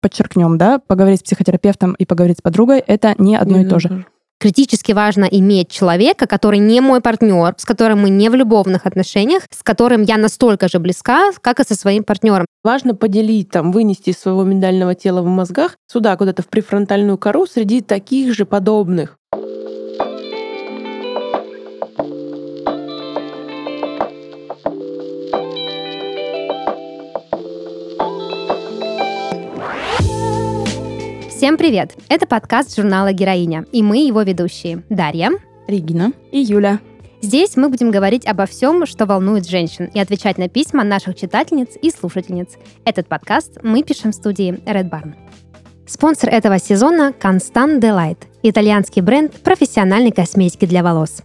подчеркнем, да, поговорить с психотерапевтом и поговорить с подругой это не одно Не и то же. Критически важно иметь человека, который не мой партнер, с которым мы не в любовных отношениях, с которым я настолько же близка, как и со своим партнером. Важно поделить, там, вынести из своего миндального тела в мозгах сюда, куда-то в префронтальную кору среди таких же подобных. Всем привет! Это подкаст журнала «Героиня», и мы его ведущие. Дарья. Регина и Юля. Здесь мы будем говорить обо всем, что волнует женщин, и отвечать на письма наших читательниц и слушательниц. Этот подкаст мы пишем в студии Red Barn. Спонсор этого сезона – Constant Delight, итальянский бренд профессиональной косметики для волос.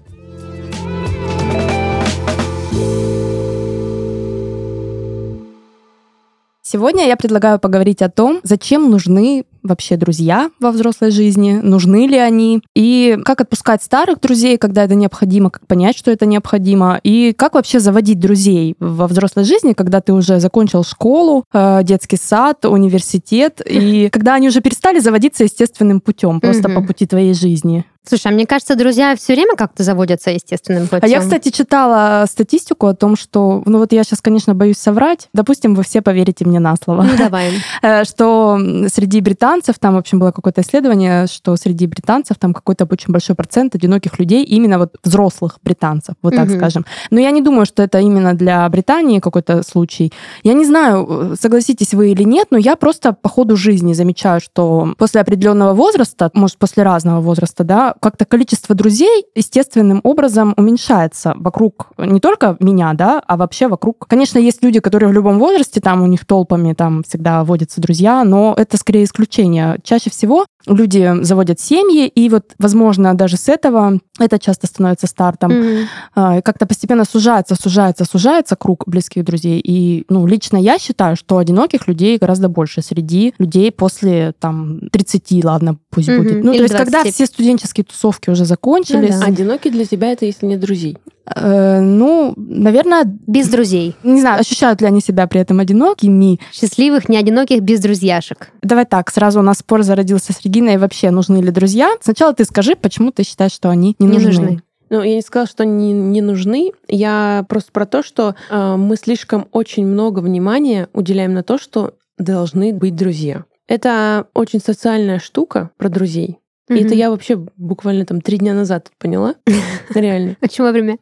Сегодня я предлагаю поговорить о том, зачем нужны вообще друзья во взрослой жизни, нужны ли они, и как отпускать старых друзей, когда это необходимо, как понять, что это необходимо, и как вообще заводить друзей во взрослой жизни, когда ты уже закончил школу, э, детский сад, университет, и когда они уже перестали заводиться естественным путем, просто по пути твоей жизни. Слушай, а мне кажется, друзья все время как-то заводятся естественным путем. А я, кстати, читала статистику о том, что, ну вот я сейчас, конечно, боюсь соврать, допустим, вы все поверите мне на слово. Ну, давай. Э, что среди британцев, там, в общем, было какое-то исследование, что среди британцев там какой-то очень большой процент одиноких людей, именно вот взрослых британцев, вот так Мгм. скажем. Но я не думаю, что это именно для Британии какой-то случай. Я не знаю, э, согласитесь вы или нет, но я просто по ходу жизни замечаю, что после определенного возраста, может, после разного возраста, да, как-то количество друзей естественным образом уменьшается вокруг не только меня, да, а вообще вокруг. Конечно, есть люди, которые в любом возрасте, там у них толпами там всегда водятся друзья, но это скорее исключение. Чаще всего люди заводят семьи, и вот, возможно, даже с этого это часто становится стартом. И как-то постепенно сужается, сужается, сужается круг близких друзей. И, ну, лично я считаю, что одиноких людей гораздо больше среди людей после, там, 30, ладно, пусть Мгм. будет. Ну, Или то есть, когда 20. все студенческие тусовки уже закончились, Ну да. Одинокий для тебя это если нет друзей. Э, ну, наверное, Без друзей. не знаю, ощущают ли они себя при этом одинокими. Счастливых, не одиноких, без друзьяшек. Давай так, сразу у нас спор зародился с Региной, вообще нужны ли друзья. Сначала ты скажи, почему ты считаешь, что они не, Не нужны. нужны. Ну, я не сказала, что они не нужны. Я просто про то, что э, мы слишком очень много внимания уделяем на то, что должны быть друзья. Это очень социальная штука про друзей. И это я вообще буквально там три дня назад поняла. Реально. Очень вовремя.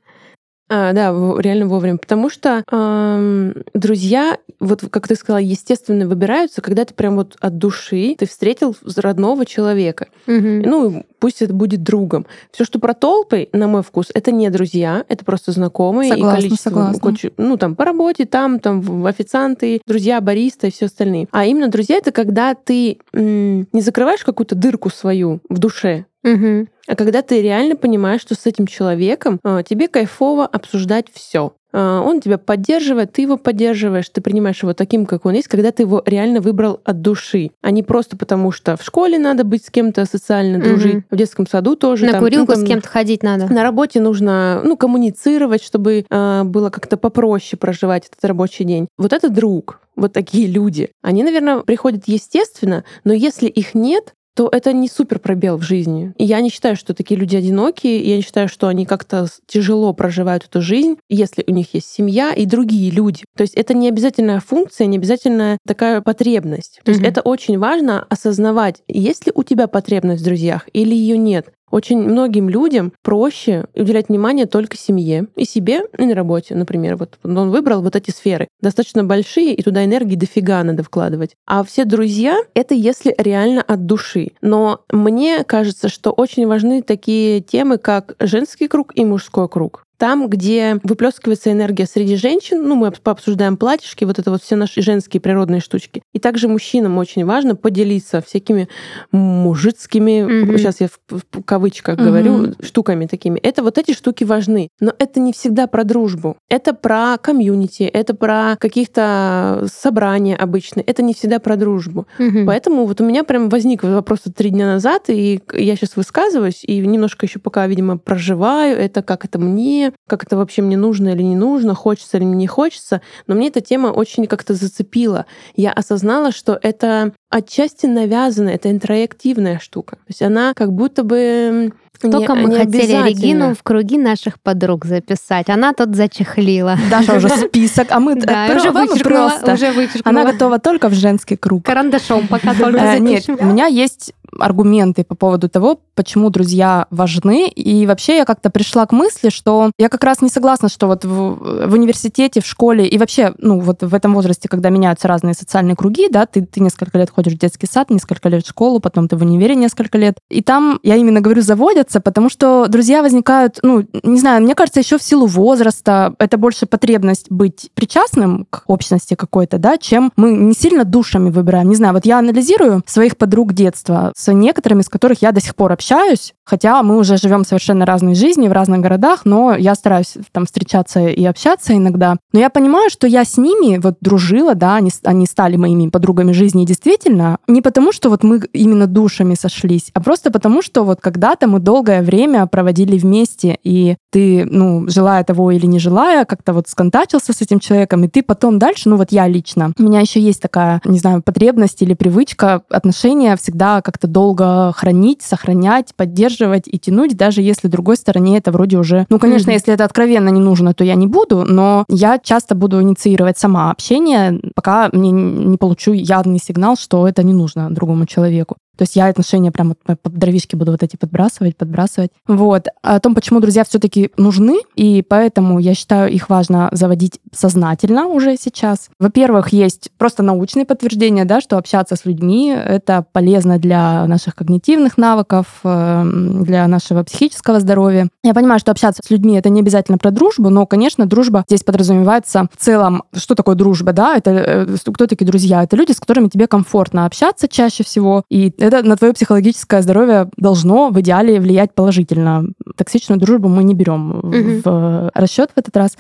А, да, реально вовремя. Потому что эм, друзья, вот как ты сказала, естественно выбираются, когда ты прям вот от души ты встретил родного человека. Мгм. Ну, пусть это будет другом. Все, что про толпы, на мой вкус, это не друзья, это просто знакомые Согласна, и количество, согласна. кучу- ну там по работе, там, там официанты, друзья, бариста и все остальные. А именно друзья это когда ты м, не закрываешь какую-то дырку свою в душе, Мгм. а когда ты реально понимаешь, что с этим человеком а, тебе кайфово обсуждать все. Он тебя поддерживает, ты его поддерживаешь, ты принимаешь его таким, как он есть, когда ты его реально выбрал от души, а не просто потому, что в школе надо быть с кем-то социально дружить, Мгм. в детском саду тоже. На там, ну, курилку там, с кем-то ходить надо. На работе нужно ну, коммуницировать, чтобы а, было как-то попроще проживать этот рабочий день. Вот это друг, вот такие люди. Они, наверное, приходят естественно, но если их нет, то это не супер пробел в жизни. И я не считаю, что такие люди одинокие, я не считаю, что они как-то тяжело проживают эту жизнь, если у них есть семья и другие люди. То есть это не обязательная функция, не обязательная такая потребность. То есть Мгм. это очень важно осознавать, есть ли у тебя потребность в друзьях или ее нет. Очень многим людям проще уделять внимание только семье и себе, и на работе, например. Вот он выбрал вот эти сферы. Достаточно большие, и туда энергии дофига надо вкладывать. А все друзья — это если реально от души. Но мне кажется, что очень важны такие темы, как женский круг и мужской круг. Там, где выплескивается энергия среди женщин, ну, мы пообсуждаем платьишки, вот это вот все наши женские природные штучки. И также мужчинам очень важно поделиться всякими мужицкими, Мгм. сейчас я в, в кавычках Мгм. говорю, штуками такими. Это вот эти штуки важны. Но это не всегда про дружбу. Это про комьюнити, это про каких-то собрания обычные. Это не всегда про дружбу. Мгм. Поэтому вот у меня прям возник вопрос три дня назад, и я сейчас высказываюсь, и немножко еще пока, видимо, проживаю это, как это мне, как это вообще мне нужно или не нужно, хочется или не хочется. Но мне эта тема очень как-то зацепила. Я осознала, что это отчасти навязано, это интроективная штука. То есть она как будто бы только не, мы не хотели Регину в круги наших подруг записать. Она тут зачехлила. Даша уже список, а мы да, уже вычеркнула, уже вычеркнула. Она готова только в женский круг. Карандашом пока только э, запишем. Нет, у меня есть аргументы по поводу того, почему друзья важны. И вообще я как-то пришла к мысли, что я как раз не согласна, что вот в, в университете, в школе и вообще, ну вот в этом возрасте, когда меняются разные социальные круги, да, ты, ты несколько лет ходишь в детский сад, несколько лет в школу, потом ты в универе несколько лет. И там, я именно говорю, заводятся, потому что друзья возникают, ну, не знаю, мне кажется, еще в силу возраста, это больше потребность быть причастным к общности какой-то, да, чем мы не сильно душами выбираем. Не знаю, вот я анализирую своих подруг детства, с некоторыми, с которых я до сих пор общаюсь, хотя мы уже живем совершенно разные жизни в разных городах, но я стараюсь там встречаться и общаться иногда. Но я понимаю, что я с ними вот дружила, да, они, они стали моими подругами жизни действительно, не потому, что вот мы именно душами сошлись, а просто потому, что вот когда-то мы долгое время проводили вместе, и ты, ну, желая того или не желая, как-то вот сконтачился с этим человеком, и ты потом дальше, ну вот я лично, у меня еще есть такая, не знаю, потребность или привычка отношения всегда как-то долго хранить, сохранять, поддерживать и тянуть, даже если другой стороне это вроде уже... Ну, конечно, mm-hmm. если это откровенно не нужно, то я не буду, но я часто буду инициировать сама общение, пока мне не получу явный сигнал, что это не нужно другому человеку. То есть я отношения прямо под дровишки буду вот эти подбрасывать, подбрасывать. Вот. О том, почему друзья все-таки нужны, и поэтому я считаю, их важно заводить сознательно уже сейчас. Во-первых, есть просто научные подтверждения, да, что общаться с людьми — это полезно для наших когнитивных навыков, эм, для нашего психического здоровья. Я понимаю, что общаться с людьми — это не обязательно про дружбу, но, конечно, дружба здесь подразумевается в целом. Что такое дружба, да? Это э, кто такие друзья? Это люди, с которыми тебе комфортно общаться чаще всего, и это на твое психологическое здоровье должно в идеале влиять положительно. Токсичную дружбу мы не берем угу. в расчет в этот раз.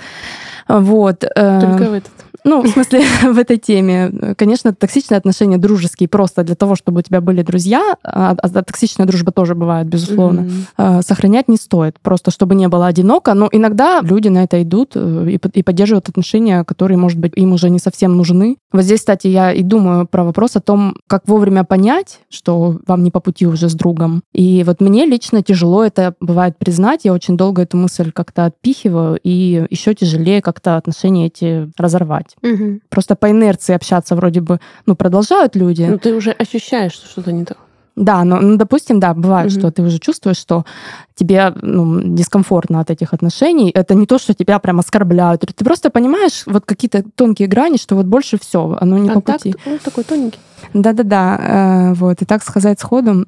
Вот. Э, Только в этот. Ну, в смысле, в этой теме. Конечно, токсичные отношения дружеские просто для того, чтобы у тебя были друзья, а, а токсичная дружба тоже бывает, безусловно, mm-hmm. сохранять не стоит. Просто чтобы не было одиноко. Но иногда люди на это идут э, и, и поддерживают отношения, которые, может быть, им уже не совсем нужны. Вот здесь, кстати, я и думаю про вопрос о том, как вовремя понять, что вам не по пути уже с другом. И вот мне лично тяжело это бывает признать. Я очень долго эту мысль как-то отпихиваю, и еще тяжелее как-то отношения эти разорвать делать. Угу. Просто по инерции общаться вроде бы, ну, продолжают люди. Ну, ты уже ощущаешь, что что-то не так. Да, но, ну, допустим, да, бывает, угу. что ты уже чувствуешь, что тебе ну, дискомфортно от этих отношений. Это не то, что тебя прям оскорбляют. Ты просто понимаешь вот какие-то тонкие грани, что вот больше все, оно не а по так, пути. Он такой тоненький. Да-да-да, э, вот. И так сказать сходу,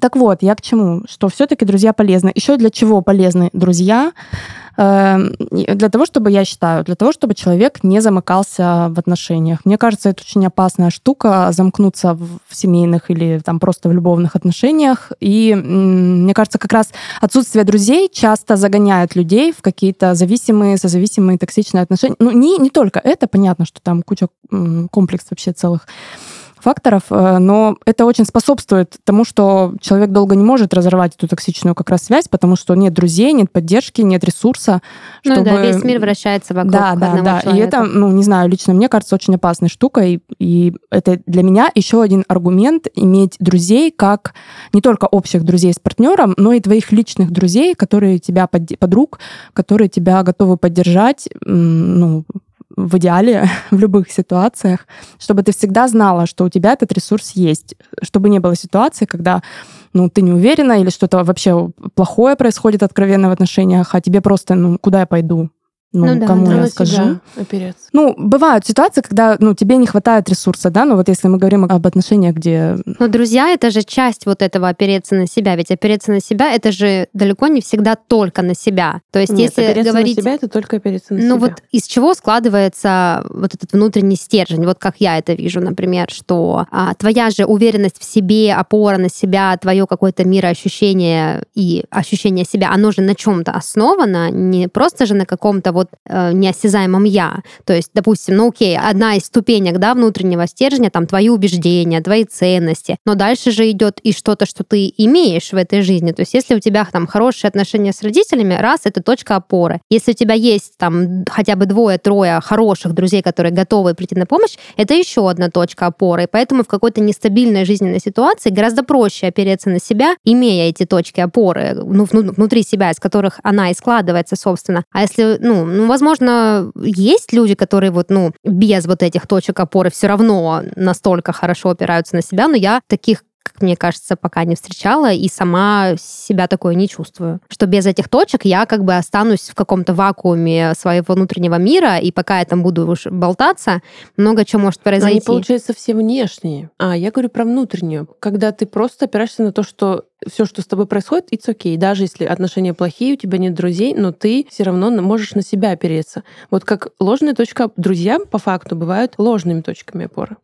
так вот, я к чему? Что все-таки друзья полезны. Еще для чего полезны друзья? Эм, для того, чтобы, я считаю, для того, чтобы человек не замыкался в отношениях. Мне кажется, это очень опасная штука, замкнуться в семейных или там просто в любовных отношениях. И мне кажется, как раз отсутствие друзей часто загоняет людей в какие-то зависимые, созависимые, токсичные отношения. Ну, не, не только это, понятно, что там куча комплекс вообще целых факторов, э, но это очень способствует тому, что человек долго не может разорвать эту токсичную как раз связь, потому что нет друзей, нет поддержки, нет ресурса. Ну чтобы... да, весь мир вращается вокруг Да, да, да. Человека. И это, ну, не знаю, лично мне кажется очень опасной штукой, и это для меня еще один аргумент иметь друзей как не только общих друзей с партнером, но и твоих личных друзей, которые тебя, подруг, которые тебя готовы поддержать, ну, в идеале в любых ситуациях, чтобы ты всегда знала, что у тебя этот ресурс есть, чтобы не было ситуации, когда ну, ты не уверена или что-то вообще плохое происходит откровенно в отношениях, а тебе просто, ну, куда я пойду? Ну, ну да, кому я скажу. Опереться. Ну, бывают ситуации, когда, ну, тебе не хватает ресурса, да, ну, вот если мы говорим об отношениях, где... Но друзья — это же часть вот этого опереться на себя, ведь опереться на себя — это же далеко не всегда только на себя. То есть Нет, если говорить... на себя — это только опереться на ну, себя. Ну, вот из чего складывается вот этот внутренний стержень? Вот как я это вижу, например, что а, твоя же уверенность в себе, опора на себя, твое какое-то мироощущение и ощущение себя, оно же на чем то основано, не просто же на каком-то вот э, неосязаемом я. То есть, допустим, ну окей, одна из ступенек, да, внутреннего стержня, там, твои убеждения, твои ценности, но дальше же идет и что-то, что ты имеешь в этой жизни. То есть, если у тебя там хорошие отношения с родителями, раз, это точка опоры. Если у тебя есть там хотя бы двое-трое хороших друзей, которые готовы прийти на помощь, это еще одна точка опоры. И поэтому в какой-то нестабильной жизненной ситуации гораздо проще опереться на себя, имея эти точки опоры ну, внутри себя, из которых она и складывается, собственно. А если, ну, ну, возможно, есть люди, которые вот, ну, без вот этих точек опоры все равно настолько хорошо опираются на себя, но я таких как мне кажется, пока не встречала, и сама себя такое не чувствую. Что без этих точек я как бы останусь в каком-то вакууме своего внутреннего мира, и пока я там буду уж болтаться, много чего может произойти. Но они, получается, все внешние. А, я говорю про внутреннюю. Когда ты просто опираешься на то, что все, что с тобой происходит, it's okay. Даже если отношения плохие, у тебя нет друзей, но ты все равно можешь на себя опереться. Вот как ложная точка друзья по факту бывают ложными точками опоры.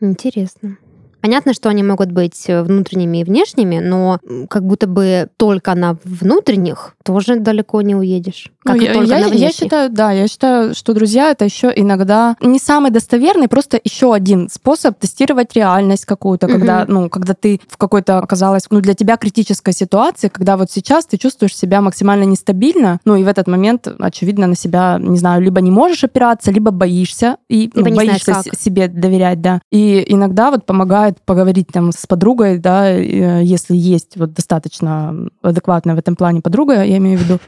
Интересно. Понятно, что они могут быть э, внутренними и внешними, но как будто бы только на внутренних тоже далеко не уедешь. Как ну, я, я, я считаю, да, я считаю, что друзья это еще иногда не самый достоверный, просто еще один способ тестировать реальность какую-то, угу. когда, ну, когда ты в какой-то оказалась, ну, для тебя критической ситуации, когда вот сейчас ты чувствуешь себя максимально нестабильно, ну, и в этот момент, очевидно, на себя, не знаю, либо не можешь опираться, либо боишься, и либо ну, боишься знаешь, себе доверять, да. И иногда вот помогает помогает поговорить там с подругой, да, э, если есть вот достаточно адекватная в этом плане подруга, я имею в виду,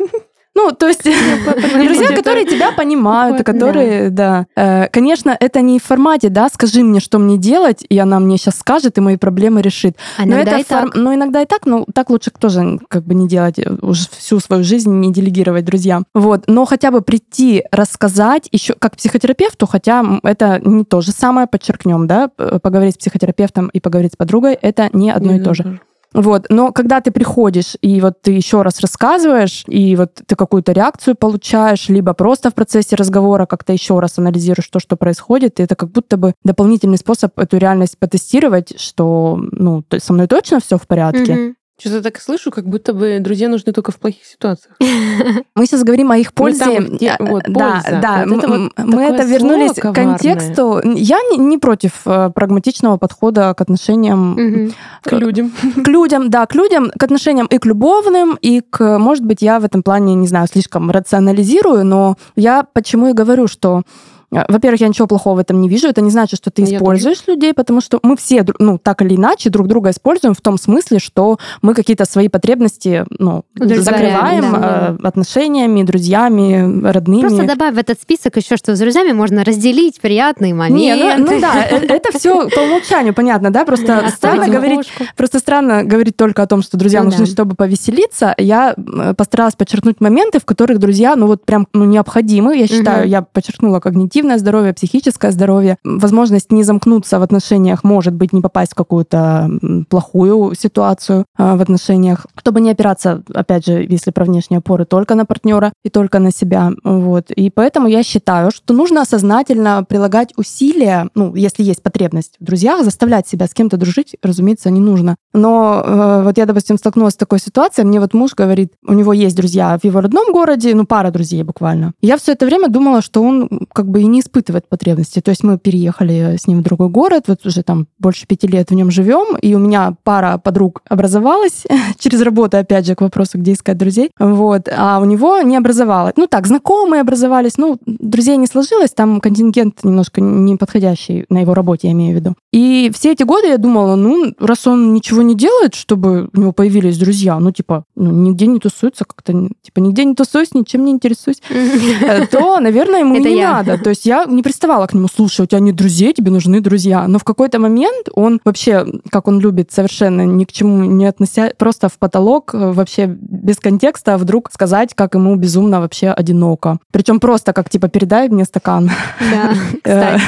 ну, то есть друзья, которые тебя понимают, которые, да. Э, конечно, это не в формате, да, скажи мне, что мне делать, и она мне сейчас скажет, и мои проблемы решит. А но иногда и так. Но иногда и так, но так лучше тоже как бы не делать, э, уже всю свою жизнь не делегировать друзьям. Вот, но хотя бы прийти, рассказать, еще как психотерапевту, хотя это не то же самое, подчеркнем, да, поговорить с психотерапевтом и поговорить с подругой, это не одно и то же. Вот. Но когда ты приходишь, и вот ты еще раз рассказываешь, и вот ты какую-то реакцию получаешь, либо просто в процессе разговора как-то еще раз анализируешь то, что происходит, и это как будто бы дополнительный способ эту реальность потестировать, что ну, со мной точно все в порядке. Mm-hmm. Что-то так слышу, как будто бы друзья нужны только в плохих ситуациях. Мы сейчас говорим о их пользе. Мы там, вот, да, польза. да. Вот это вот мы это вернулись к контексту. Я не, не против э, прагматичного подхода к отношениям угу. к людям. К людям, да, к людям, к отношениям и к любовным, и к, может быть, я в этом плане, не знаю, слишком рационализирую, но я почему и говорю, что а, во-первых, я ничего плохого в этом не вижу. Это не значит, что ты я используешь тоже. людей, потому что мы все, ну, так или иначе, друг друга используем в том смысле, что мы какие-то свои потребности, ну, закрываем да. Э, отношениями, друзьями, родными. Просто добавь в этот список еще, что с друзьями можно разделить приятные моменты. Не, ну, ну да, э, это все по умолчанию понятно, да? Просто странно говорить, просто странно говорить только о том, что друзья ну нужны, чтобы повеселиться. Я э, постаралась подчеркнуть моменты, в которых друзья, ну вот прям ну, необходимы. Я считаю, я подчеркнула когнитивно когнитивное здоровье, психическое здоровье, возможность не замкнуться в отношениях, может быть, не попасть в какую-то плохую ситуацию а, в отношениях, чтобы не опираться, опять же, если про внешние опоры, только на партнера и только на себя. Вот. И поэтому я считаю, что нужно сознательно прилагать усилия, ну, если есть потребность в друзьях, заставлять себя с кем-то дружить, разумеется, не нужно. Но э, вот я, допустим, столкнулась с такой ситуацией, мне вот муж говорит, у него есть друзья в его родном городе, ну, пара друзей буквально. Я все это время думала, что он как бы и не испытывает потребности. То есть мы переехали с ним в другой город, вот уже там больше пяти лет в нем живем, и у меня пара подруг образовалась через работу, опять же, к вопросу, где искать друзей. Вот. А у него не образовалось. Ну так, знакомые образовались, ну, друзей не сложилось, там контингент немножко неподходящий на его работе, я имею в виду. И все эти годы я думала, ну, раз он ничего не делает, чтобы у него появились друзья, ну, типа, ну, нигде не тусуется как-то, типа, нигде не тусуюсь, ничем не интересуюсь, то, наверное, ему не надо. То есть есть я не приставала к нему, слушай, у тебя нет друзей, тебе нужны друзья. Но в какой-то момент он вообще, как он любит, совершенно ни к чему не относя, просто в потолок, э, вообще без контекста, вдруг сказать, как ему безумно вообще одиноко. Причем просто как, типа, передай мне стакан. Да, э,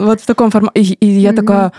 Вот в таком формате. И я такая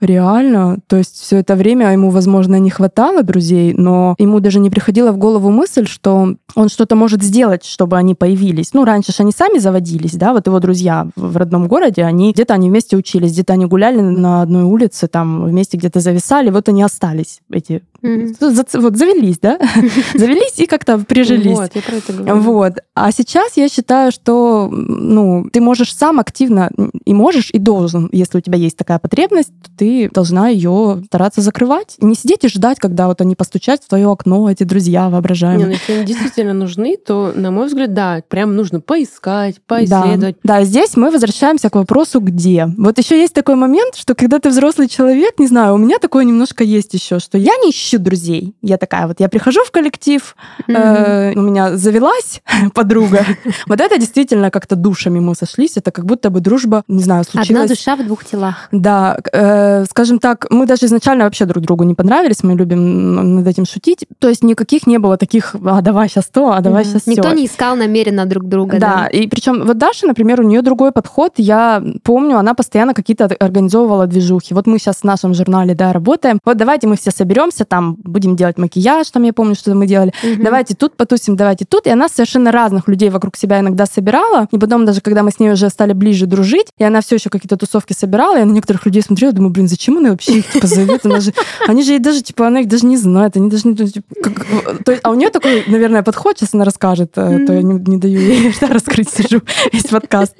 Реально. То есть все это время ему, возможно, не хватало друзей, но ему даже не приходила в голову мысль, что он что-то может сделать, чтобы они появились. Ну, раньше же они сами заводились, да, вот его друзья в родном городе, они где-то они вместе учились, где-то они гуляли на одной улице, там вместе где-то зависали, вот они остались, эти Mm-hmm. Вот завелись, да? завелись и как-то прижились. Вот, я про это говорю. Вот. А сейчас я считаю, что ну, ты можешь сам активно и можешь, и должен, если у тебя есть такая потребность, то ты должна ее стараться закрывать. Не сидеть и ждать, когда вот они постучат в твое окно, эти друзья воображаемые. Не, ну, если они действительно нужны, то, на мой взгляд, да, прям нужно поискать, поисследовать. Да, да здесь мы возвращаемся к вопросу «где?». Вот еще есть такой момент, что когда ты взрослый человек, не знаю, у меня такое немножко есть еще, что я не ищу друзей. Я такая вот, я прихожу в коллектив, э, у меня завелась подруга. Вот это действительно как-то душами мы сошлись. Это как будто бы дружба, не знаю, случилась. Одна душа в двух телах. Да, э, скажем так, мы даже изначально вообще друг другу не понравились, мы любим над этим шутить. То есть никаких не было таких, а давай сейчас то, а давай сейчас Никто не искал намеренно друг друга. Да, и причем вот Даша, например, у нее другой подход. Я помню, она постоянно какие-то организовывала движухи. Вот мы сейчас в нашем журнале, да, работаем. Вот давайте мы все соберемся, там будем делать макияж, там я помню, что мы делали. Угу. Давайте тут потусим, давайте тут. И она совершенно разных людей вокруг себя иногда собирала. И потом даже, когда мы с ней уже стали ближе дружить, и она все еще какие-то тусовки собирала, я на некоторых людей смотрела, думаю, блин, зачем она вообще их типа зовет? Она же, они же ей даже, типа, она их даже не знает, они даже не... Типа, как, то есть, а у нее такой, наверное, подход, сейчас она расскажет, mm то я не, не даю ей да, раскрыть, сижу весь подкаст.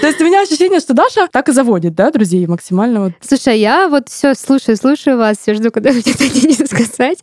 То есть у меня ощущение, что Даша так и заводит, да, друзей максимально. Вот. Слушай, я вот все слушаю, слушаю вас, все жду, когда вы что-то сказать.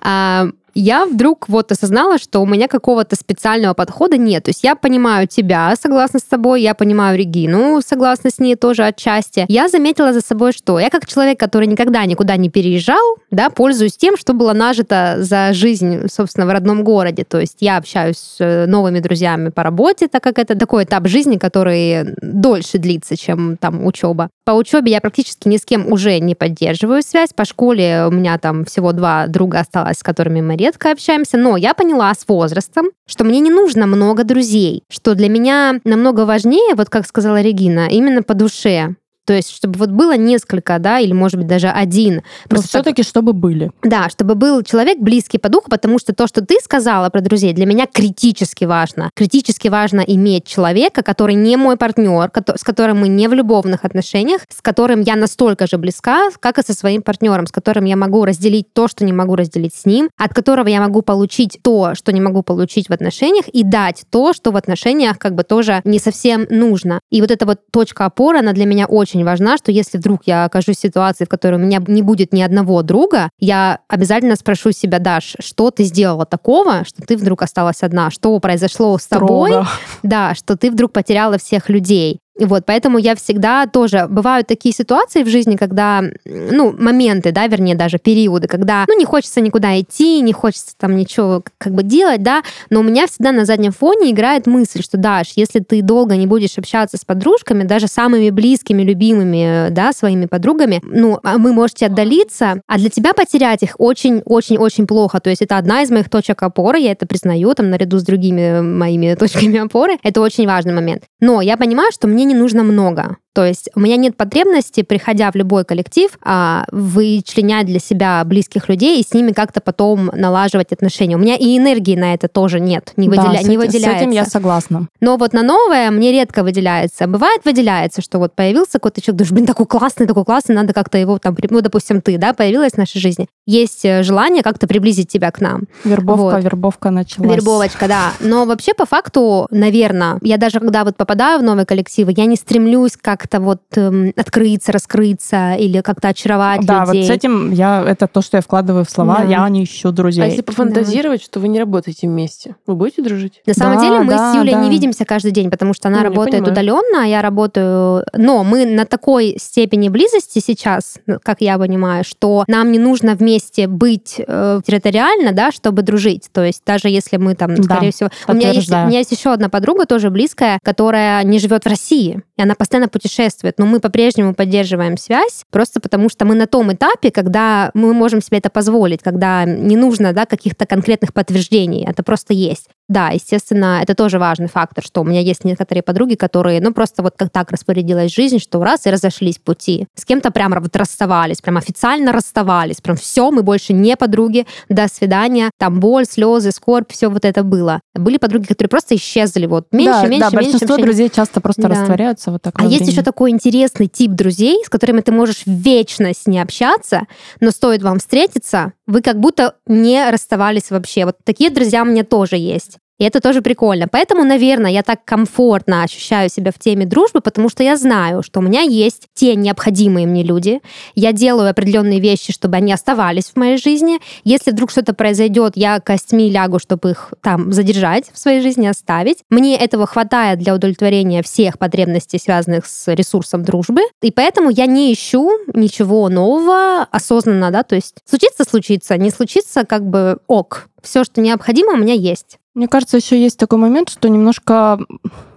А, я вдруг вот осознала, что у меня какого-то специального подхода нет. То есть я понимаю тебя, согласно с тобой, я понимаю Регину, согласно с ней тоже отчасти. Я заметила за собой, что я как человек, который никогда никуда не переезжал, да, пользуюсь тем, что было нажито за жизнь, собственно, в родном городе. То есть я общаюсь с э, новыми друзьями по работе, так как это такой этап жизни, который дольше длится, чем там учеба. По учебе я практически ни с кем уже не поддерживаю связь. По школе у меня там всего два друга осталось, с которыми мы редко общаемся, но я поняла с возрастом, что мне не нужно много друзей, что для меня намного важнее, вот как сказала Регина, именно по душе. То есть, чтобы вот было несколько, да, или, может быть, даже один. Но все-таки, чтобы были. Да, чтобы был человек близкий по духу, потому что то, что ты сказала про друзей, для меня критически важно. Критически важно иметь человека, который не мой партнер, с которым мы не в любовных отношениях, с которым я настолько же близка, как и со своим партнером, с которым я могу разделить то, что не могу разделить с ним, от которого я могу получить то, что не могу получить в отношениях, и дать то, что в отношениях как бы тоже не совсем нужно. И вот эта вот точка опоры, она для меня очень очень важна, что если вдруг я окажусь в ситуации, в которой у меня не будет ни одного друга, я обязательно спрошу себя, Даш, что ты сделала такого, что ты вдруг осталась одна? Что произошло с тобой? Строго. Да, что ты вдруг потеряла всех людей. Вот, поэтому я всегда тоже... Бывают такие ситуации в жизни, когда, ну, моменты, да, вернее, даже периоды, когда, ну, не хочется никуда идти, не хочется там ничего как бы делать, да, но у меня всегда на заднем фоне играет мысль, что, Даш, если ты долго не будешь общаться с подружками, даже самыми близкими, любимыми, да, своими подругами, ну, а вы можете отдалиться, а для тебя потерять их очень-очень-очень плохо. То есть это одна из моих точек опоры, я это признаю, там, наряду с другими моими точками опоры. Это очень важный момент. Но я понимаю, что мне не нужно много. То есть у меня нет потребности, приходя в любой коллектив, а, вычленять для себя близких людей и с ними как-то потом налаживать отношения. У меня и энергии на это тоже нет, не, выделя... да, не выделяется. С этим я согласна. Но вот на новое мне редко выделяется. Бывает выделяется, что вот появился какой-то человек, думаешь, блин, такой классный, такой классный, надо как-то его там, ну, допустим, ты, да, появилась в нашей жизни. Есть э, желание как-то приблизить тебя к нам. Вербовка, вот. вербовка началась. Вербовочка, да. Но вообще по факту, наверное, я даже когда вот попадаю в новые коллективы, я не стремлюсь как как-то вот эм, открыться, раскрыться или как-то очаровать да, людей. Да, вот с этим я это то, что я вкладываю в слова. Да. Я не ищу друзей. А если пофантазировать, да. что вы не работаете вместе, вы будете дружить? На самом да, деле мы да, с Юлей да. не видимся каждый день, потому что она ну, работает удаленно, а я работаю. Но мы на такой степени близости сейчас, ну, как я понимаю, что нам не нужно вместе быть э, территориально, да, чтобы дружить. То есть даже если мы там, да, скорее всего, у меня есть у меня есть еще одна подруга тоже близкая, которая не живет в России, и она постоянно путешествует путешествует, но мы по-прежнему поддерживаем связь, просто потому что мы на том этапе, когда мы можем себе это позволить, когда не нужно да, каких-то конкретных подтверждений, это просто есть. Да, естественно, это тоже важный фактор, что у меня есть некоторые подруги, которые, ну, просто вот как так распорядилась жизнь, что раз и разошлись пути. С кем-то прям вот расставались, прям официально расставались, прям все, мы больше не подруги, до свидания, там боль, слезы, скорбь, все вот это было. Были подруги, которые просто исчезли, вот меньше, да, меньше, да, меньше. большинство друзей часто просто да. растворяются вот так. А есть еще такой интересный тип друзей, с которыми ты можешь вечно с ней общаться, но стоит вам встретиться, вы как будто не расставались вообще. Вот такие друзья у меня тоже есть. И это тоже прикольно. Поэтому, наверное, я так комфортно ощущаю себя в теме дружбы, потому что я знаю, что у меня есть те необходимые мне люди. Я делаю определенные вещи, чтобы они оставались в моей жизни. Если вдруг что-то произойдет, я костьми лягу, чтобы их там задержать в своей жизни, оставить. Мне этого хватает для удовлетворения всех потребностей, связанных с ресурсом дружбы. И поэтому я не ищу ничего нового осознанно, да, то есть случится, случится, не случится, как бы ок. Все, что необходимо, у меня есть. Мне кажется, еще есть такой момент, что немножко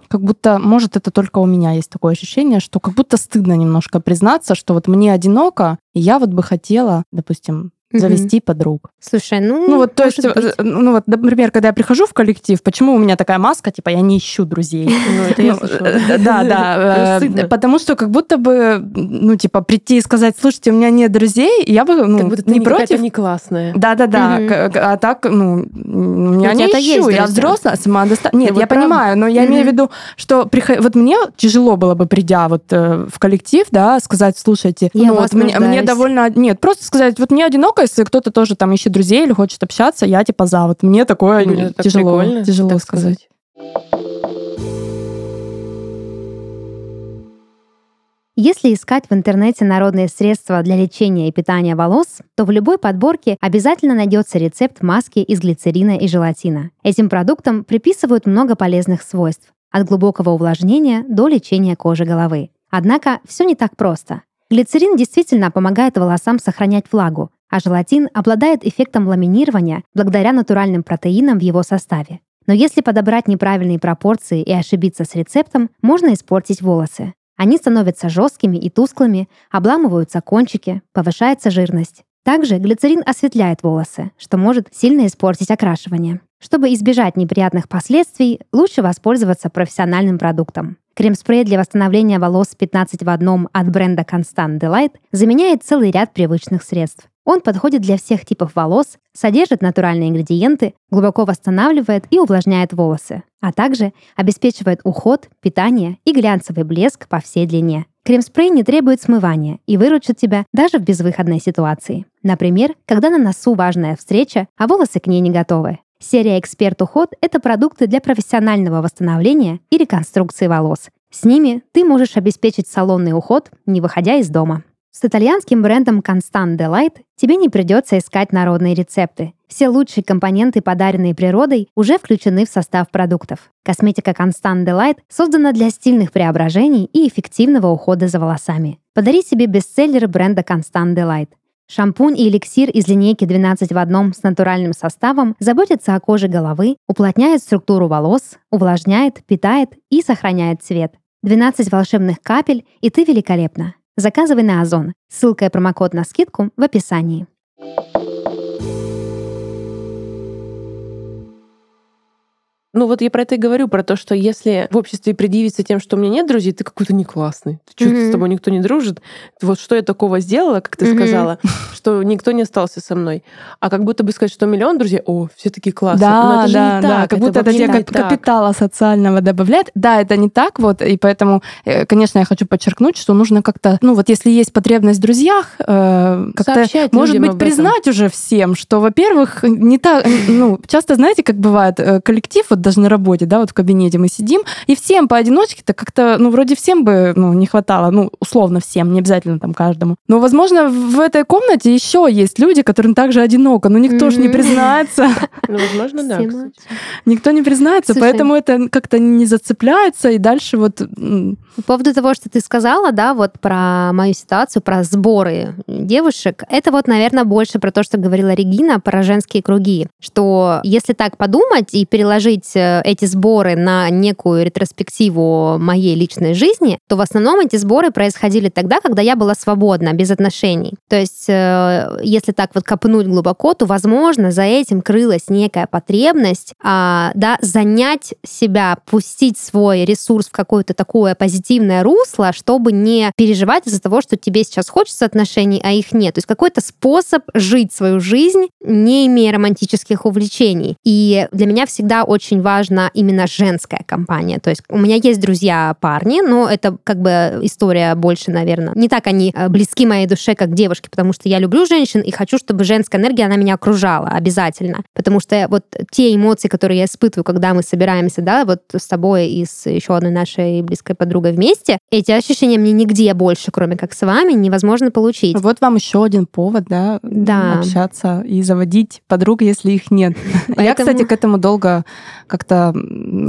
как будто, может, это только у меня есть такое ощущение, что как будто стыдно немножко признаться, что вот мне одиноко, и я вот бы хотела, допустим, завести угу. подруг. Слушай, ну... Ну вот, то есть, быть. Э, ну вот, например, когда я прихожу в коллектив, почему у меня такая маска, типа, я не ищу друзей? Ну, ну э, да, да. Э, потому что как будто бы, ну, типа, прийти и сказать, слушайте, у меня нет друзей, я бы, ну, не против. не классная. Да, да, да. А так, ну, я не ищу, я взрослая, самодостаточная. Нет, я понимаю, но я имею в виду, что вот мне тяжело было бы, придя вот в коллектив, да, сказать, слушайте, ну вот мне довольно... Нет, просто сказать, вот мне одиноко, если кто-то тоже там ищет друзей или хочет общаться, я типа за. Вот мне такое ну, тяжело, тяжело сказать. Если искать в интернете народные средства для лечения и питания волос, то в любой подборке обязательно найдется рецепт маски из глицерина и желатина. Этим продуктам приписывают много полезных свойств, от глубокого увлажнения до лечения кожи головы. Однако все не так просто. Глицерин действительно помогает волосам сохранять влагу, а желатин обладает эффектом ламинирования благодаря натуральным протеинам в его составе. Но если подобрать неправильные пропорции и ошибиться с рецептом, можно испортить волосы. Они становятся жесткими и тусклыми, обламываются кончики, повышается жирность. Также глицерин осветляет волосы, что может сильно испортить окрашивание. Чтобы избежать неприятных последствий, лучше воспользоваться профессиональным продуктом. Крем-спрей для восстановления волос 15 в одном от бренда Constant Delight заменяет целый ряд привычных средств. Он подходит для всех типов волос, содержит натуральные ингредиенты, глубоко восстанавливает и увлажняет волосы, а также обеспечивает уход, питание и глянцевый блеск по всей длине. Крем-спрей не требует смывания и выручит тебя даже в безвыходной ситуации. Например, когда на носу важная встреча, а волосы к ней не готовы. Серия «Эксперт Уход» — это продукты для профессионального восстановления и реконструкции волос. С ними ты можешь обеспечить салонный уход, не выходя из дома. С итальянским брендом Constant Delight тебе не придется искать народные рецепты. Все лучшие компоненты, подаренные природой, уже включены в состав продуктов. Косметика Constant Delight создана для стильных преображений и эффективного ухода за волосами. Подари себе бестселлер бренда Constant Delight. Шампунь и эликсир из линейки 12 в одном с натуральным составом заботятся о коже головы, уплотняет структуру волос, увлажняет, питает и сохраняет цвет. 12 волшебных капель, и ты великолепна. Заказывай на Озон. Ссылка и промокод на скидку в описании. Ну вот я про это и говорю, про то, что если в обществе предъявиться тем, что у меня нет друзей, ты какой-то не классный. Ты mm-hmm. с тобой никто не дружит. Вот что я такого сделала, как ты mm-hmm. сказала, что никто не остался со мной. А как будто бы сказать, что миллион друзей, о, все такие классные. Да, Но это да, да, так. как будто это, это тебе капитала социального добавляет. Да, это не так вот, и поэтому, э, конечно, я хочу подчеркнуть, что нужно как-то, ну вот если есть потребность в друзьях, э, как-то, может быть, признать уже всем, что, во-первых, не так, ну, часто, знаете, как бывает, э, коллектив вот даже на работе, да, вот в кабинете мы сидим, и всем поодиночке-то как-то, ну, вроде всем бы, ну, не хватало, ну, условно всем, не обязательно там каждому. Но, возможно, в этой комнате еще есть люди, которым также одиноко, но никто mm-hmm. же не признается. Ну, возможно, да, Никто не признается, поэтому это как-то не зацепляется, и дальше вот По поводу того, что ты сказала, да, вот про мою ситуацию, про сборы девушек, это вот, наверное, больше про то, что говорила Регина, про женские круги, что если так подумать и переложить э, эти сборы на некую ретроспективу моей личной жизни, то в основном эти сборы происходили тогда, когда я была свободна, без отношений. То есть, э, если так вот копнуть глубоко, то, возможно, за этим крылась некая потребность, а, да, занять себя, пустить свой ресурс в какое-то такое позитивное русло, чтобы не переживать из-за того, что тебе сейчас хочется отношений, а их нет. То есть какой-то способ жить свою жизнь, не имея романтических увлечений. И для меня всегда очень важна именно женская компания. То есть у меня есть друзья парни, но это как бы история больше, наверное, не так они э, близки моей душе, как девушки, потому что я люблю женщин и хочу, чтобы женская энергия, она меня окружала обязательно. Потому что вот те эмоции, которые я испытываю, когда мы собираемся, да, вот с тобой и с еще одной нашей близкой подругой вместе, эти ощущения мне нигде больше, кроме как с вами, невозможно получить. Вот вам еще один повод, да, Да. общаться и заводить подруг, если их нет. Я, Поэтому- кстати, к этому долго как-то у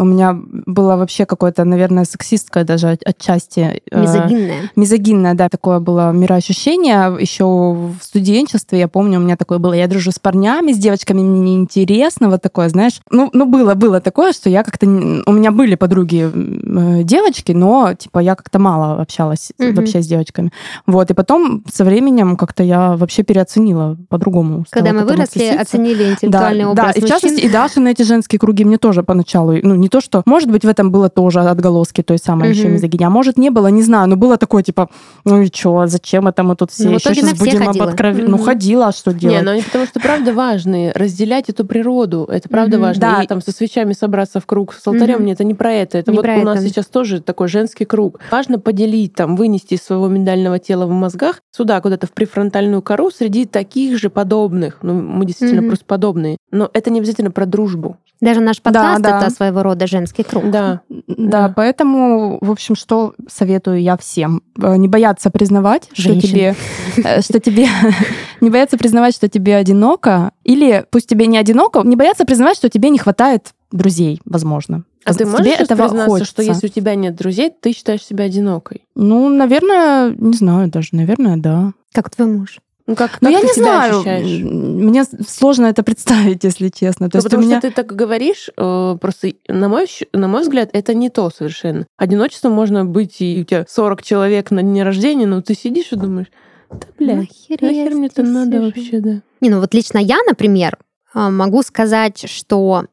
меня было вообще какое-то, наверное, сексистское даже от- отчасти. э, Мизогинная. Мизогинное, да, такое было мироощущение. Еще в студенчестве, я помню, у меня такое было, я дружу с парнями, с девочками, мне неинтересно, вот такое, знаешь. Ну, ну было, было такое, что я как-то... У меня были подруги э, девочки, но, типа, я как-то мало общалась Мгм. вообще с девочками. Вот, и потом со временем как-то я вообще переоценила по-другому. Когда мы выросли, относиться. оценили интеллектуальный да, образ да, и в частности, и Даша на эти женские круги мне тоже поначалу, ну, не то, что, может быть, в этом было тоже отголоски той самой еще Мгм. мизогинии, а может, не было, не знаю, но было такое, типа, ну и что, зачем это мы тут все Ну, в еще сейчас все будем ходила. об откровен- Ну, ходила, а что Не, делать? ну они потому что правда важные. Разделять эту природу, это правда Мгм. важно. Да. И там со свечами собраться в круг с алтарем, нет, это не про это. Это Не вот у нас это. сейчас тоже такой женский круг. Важно поделить, там, вынести из своего миндального тела в мозгах сюда, куда-то в префронтальную кору среди таких же подобных. Ну, мы действительно просто подобные. Но это не обязательно про дружбу. Даже наш подкаст да. это своего рода женский круг. Да. Да, Да. поэтому, в общем, что советую я всем? Э, Не бояться признавать, что Женщин. тебе, э, что тебе, не бояться признавать, что тебе одиноко, или пусть тебе не одиноко, не бояться признавать, что тебе не хватает друзей, возможно. А ты Тебе можешь сейчас этого признаться, хочется. что если у тебя нет друзей, ты считаешь себя одинокой? Ну, наверное, не знаю даже, наверное, да. Как твой муж. Ну, как, Ну, как я ты не себя знаю. ощущаешь? Мне сложно это представить, если честно. То Ну, есть потому меня... что ты так говоришь, э, просто на мой, на мой взгляд, это не то совершенно. Одиночество можно быть, и у тебя 40 человек на дне рождения, но ты сидишь и думаешь, да, бля, нахер мне это надо сижу?» вообще, да. Не, ну вот лично я, например, а, могу сказать, что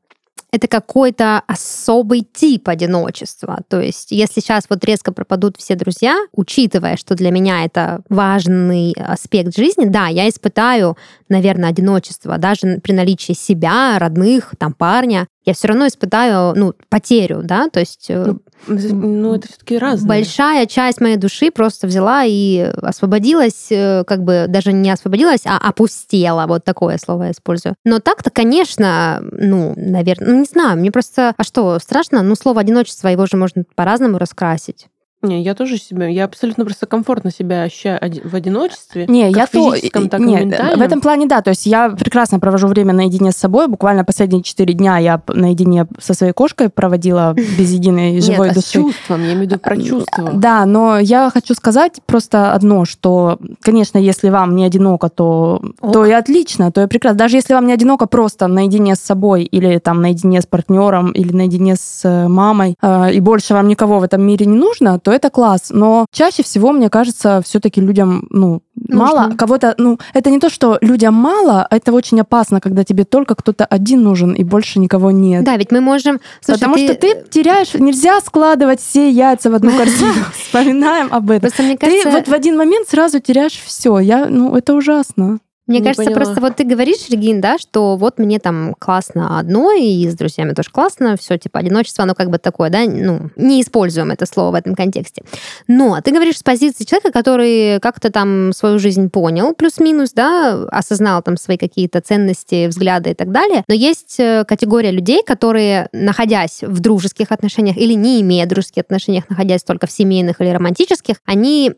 это какой-то особый тип одиночества. То есть, если сейчас вот резко пропадут все друзья, учитывая, что для меня это важный аспект жизни, да, я испытаю, наверное, одиночество даже при наличии себя, родных, там, парня. Я все равно испытаю, ну, потерю, да, то есть э, Ну, Ну, это все-таки разное. большая часть моей души просто взяла и освободилась, э, как бы даже не освободилась, а опустела. Вот такое слово я использую. Но так-то, конечно, ну, наверное, ну, не знаю, мне просто... А что, страшно? Ну, слово одиночество, его же можно по-разному раскрасить. Не, я тоже себя, я абсолютно просто комфортно себя ощущаю в одиночестве. Не, как я в то... так не, в этом плане да. То есть я прекрасно провожу время наедине с собой. Буквально последние четыре дня я наедине со своей кошкой проводила без единой живой Нет, а с души. чувством, я имею в виду про чувства. Да, но я хочу сказать просто одно, что, конечно, если вам не одиноко, то, Ок. то и отлично, то и прекрасно. Даже если вам не одиноко просто наедине с собой или там наедине с партнером или наедине с э, мамой, э, и больше вам никого в этом мире не нужно, то это класс. Но чаще всего, мне кажется, все-таки людям, ну, мало кого-то, ну, это не то, что людям мало, а это очень опасно, когда тебе только кто-то один нужен и больше никого нет. Да, ведь мы можем... Слушай, Потому что ты теряешь, нельзя складывать все яйца в одну корзину. Вспоминаем об этом. Просто мне Ты вот в один момент сразу теряешь все. Я, ну, это ужасно. Мне Не кажется, поняла. просто вот ты говоришь, Регин, да, что вот мне там классно одной, и с друзьями тоже классно, все типа одиночество, оно как бы такое, да, ну, не используем это слово в этом контексте. Но ты говоришь с позиции человека, который как-то там свою жизнь понял, плюс-минус, да, осознал там свои какие-то ценности, взгляды и так далее. Но есть э, категория людей, которые, находясь в дружеских отношениях или не имея дружеских отношениях, находясь только в семейных или романтических, они,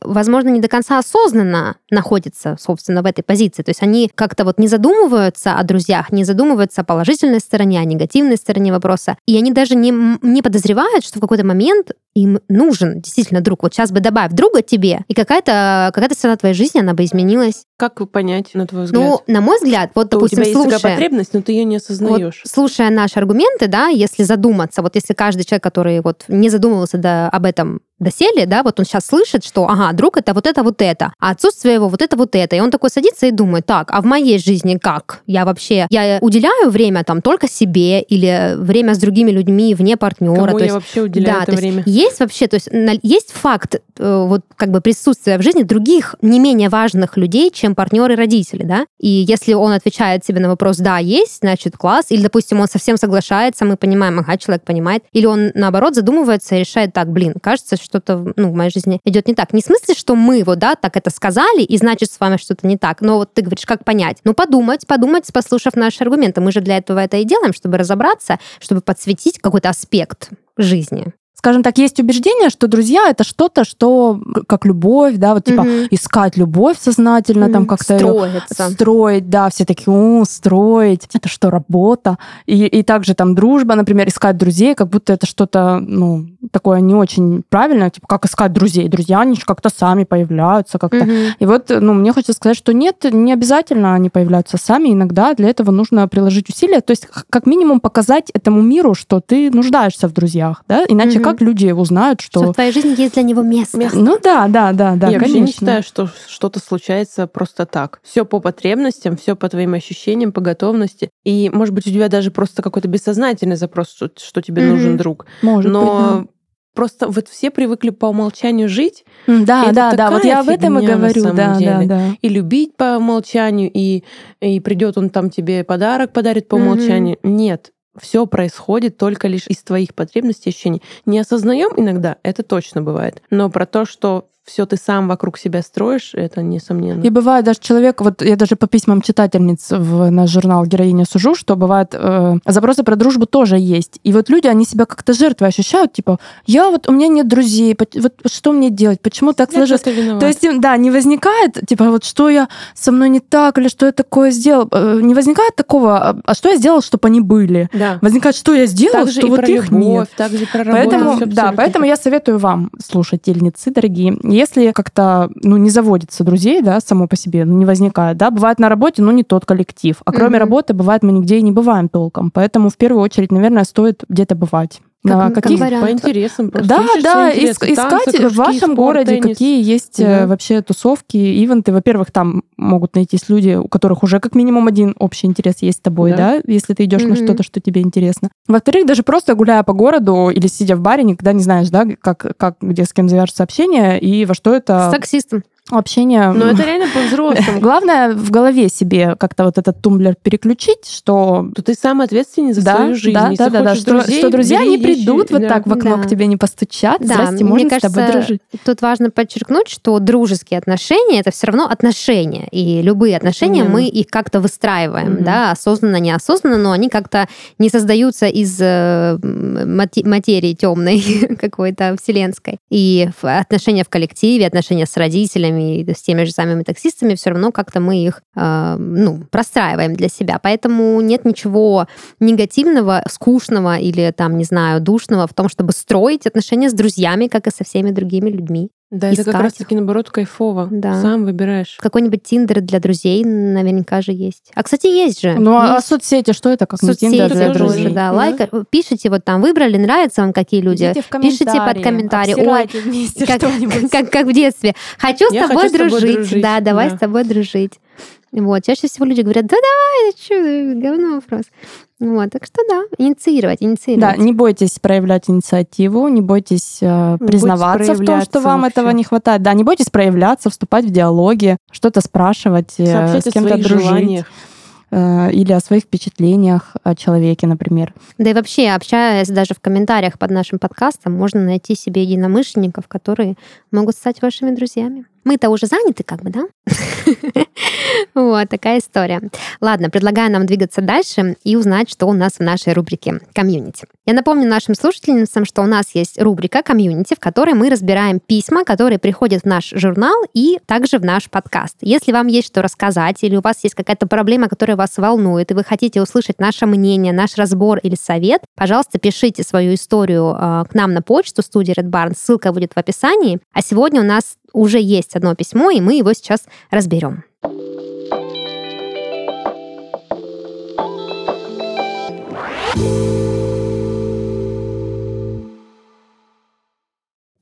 возможно, не до конца осознанно находятся, собственно, в этой позиции. То есть они как-то вот не задумываются о друзьях, не задумываются о положительной стороне, о негативной стороне вопроса. И они даже не, не подозревают, что в какой-то момент им нужен действительно друг. Вот сейчас бы добавь друга тебе, и какая-то какая сторона твоей жизни, она бы изменилась. Как понять, на твой взгляд? Ну, на мой взгляд, вот, То допустим, у тебя есть слушая, потребность, но ты ее не осознаешь. вот, слушая наши аргументы, да, если задуматься, вот если каждый человек, который вот не задумывался до, об этом доселе, да, вот он сейчас слышит, что, ага, друг это вот это, вот это, а отсутствие его вот это, вот это. И он такой садится и думает, так, а в моей жизни как? Я вообще, я уделяю время там только себе или время с другими людьми вне партнера? Кому то я есть, вообще уделяю да, это то есть время? Есть вообще, то есть есть факт э, вот как бы присутствия в жизни других не менее важных людей, чем партнеры родители, да? И если он отвечает себе на вопрос «да, есть», значит, класс. Или, допустим, он совсем соглашается, мы понимаем, ага, человек понимает. Или он, наоборот, задумывается и решает так, блин, кажется, что-то ну, в моей жизни идет не так. Не в смысле, что мы вот, да, так это сказали, и значит, с вами что-то не так. Но вот ты говоришь, как понять? Ну, подумать, подумать, послушав наши аргументы. Мы же для этого это и делаем, чтобы разобраться, чтобы подсветить какой-то аспект жизни. Скажем так, есть убеждение, что друзья это что-то, что как любовь, да, вот типа Мгм. искать любовь сознательно, там Мгм. как-то Строиться. строить, да, все такие, о, строить, это что, работа? И, и также там дружба, например, искать друзей, как будто это что-то, ну, такое не очень правильное, типа, как искать друзей? Друзья, они же как-то сами появляются, как-то. Мгм. И вот, ну, мне хочется сказать, что нет, не обязательно они появляются сами, иногда для этого нужно приложить усилия, то есть как минимум показать этому миру, что ты нуждаешься в друзьях, да, иначе Мгм. как люди узнают, Что что... в твоей жизни есть для него место. Место. Ну да, да, да, да, я вообще конечно. не считаю, что что-то случается просто так. Все по потребностям, все по твоим ощущениям, по готовности. И, может быть, у тебя даже просто какой-то бессознательный запрос, что, что тебе Мгм. нужен друг. Может быть, Но просто вот все привыкли по умолчанию жить да. Да, да, да, вот я об этом и говорю, да, да, деле. да. и любить по умолчанию, и, и придет он там тебе подарок подарит по умолчанию. Нет. Все происходит только лишь из твоих потребностей и ощущений. Не осознаем иногда, это точно бывает. Но про то, что все ты сам вокруг себя строишь, это несомненно. И бывает даже человек, вот я даже по письмам читательниц в наш журнал «Героиня» сужу, что бывает, э, запросы про дружбу тоже есть. И вот люди, они себя как-то жертвой ощущают, типа, я вот, у меня нет друзей, вот что мне делать, почему так Я сложилось? То есть, да, не возникает, типа, вот что я со мной не так, или что я такое сделал. Э, Не возникает такого, а- а что я сделал, чтобы они были? да. Возникает, что я сделал, Также что вот их любовь, нет. также про работу. Поэтому, да, поэтому я советую вам, слушательницы дорогие, если как-то ну, не заводится друзей, да, само по себе, ну, не возникает, да, бывает на работе, ну, не тот коллектив. А кроме Мгм. работы, бывает, мы нигде и не бываем толком. Поэтому в первую очередь, наверное, стоит где-то бывать. Как- на как каких вариант. По интересам просто. да, да, свои иск- интересы. искать Танцы, в кружки, вашем спорт, городе, теннис. какие есть э, Да. вообще тусовки, ивенты. Во-первых, там могут найтись люди, у которых уже как минимум один общий интерес есть с тобой, Да. да, если ты идешь на Мгм. что-то, что тебе интересно. Во-вторых, даже просто гуляя по городу или сидя в баре, никогда не знаешь, да, как, как где с кем завяжется общение и во что С это таксистом. Общение. Но это реально по-взрослому. Главное в голове себе как-то вот этот тумблер переключить, что То ты сам ответственен за да, свою жизнь. да, да, да, да, что, друзей, что друзья не ищи, придут вот да. так в окно Да. к тебе не постучат. Да, Здрасте, можно с тобой кажется, дружить. Тут важно подчеркнуть, что дружеские отношения это все равно отношения. И любые отношения Именно. мы их как-то выстраиваем, Мгм. да, осознанно, неосознанно, но они как-то не создаются из э, материи темной какой-то вселенской. И отношения в коллективе, отношения с родителями, и с теми же самыми таксистами, все равно как-то мы их э, ну, простраиваем для себя. Поэтому нет ничего негативного, скучного или там, не знаю, душного в том, чтобы строить отношения с друзьями, как и со всеми другими людьми. Да, это как искать. раз-таки, наоборот, кайфово. Да. Сам выбираешь. Какой-нибудь тиндер для друзей наверняка же есть. А, кстати, есть же. Ну, а Есть соцсети, что это, как не соцсети Тиндер для друзей? да. Да. Лайк, пишите вот там, выбрали, нравятся вам какие люди. Пишите под комментарии. Ой, вместе как, как, как в детстве. Хочу с Я тобой хочу с тобой дружить. дружить, Да, давай да. с тобой дружить. Вот. Чаще всего люди говорят, да давай, что, говно вопрос. Вот, так что да, инициировать, Да, инициировать. не бойтесь проявлять инициативу, не бойтесь э, признаваться в том, что вам вообще. этого не хватает. Да, не бойтесь проявляться, вступать в диалоги, что-то спрашивать, э, с кем-то дружить. желаниях. э, Или о своих впечатлениях о человеке, например. Да и вообще, общаясь даже в комментариях под нашим подкастом, можно найти себе единомышленников, которые могут стать вашими друзьями. Мы-то уже заняты, как бы, да? Вот такая история. Ладно, предлагаю нам двигаться дальше и узнать, что у нас в нашей рубрике «Комьюнити». Я напомню нашим слушательницам, что у нас есть рубрика «Комьюнити», в которой мы разбираем письма, которые приходят в наш журнал и также в наш подкаст. Если вам есть что рассказать или у вас есть какая-то проблема, которая вас волнует, и вы хотите услышать наше мнение, наш разбор или совет, пожалуйста, пишите свою историю э, к нам на почту студии Red Barn. Ссылка будет в описании. А сегодня у нас уже есть одно письмо, и мы его сейчас разберем.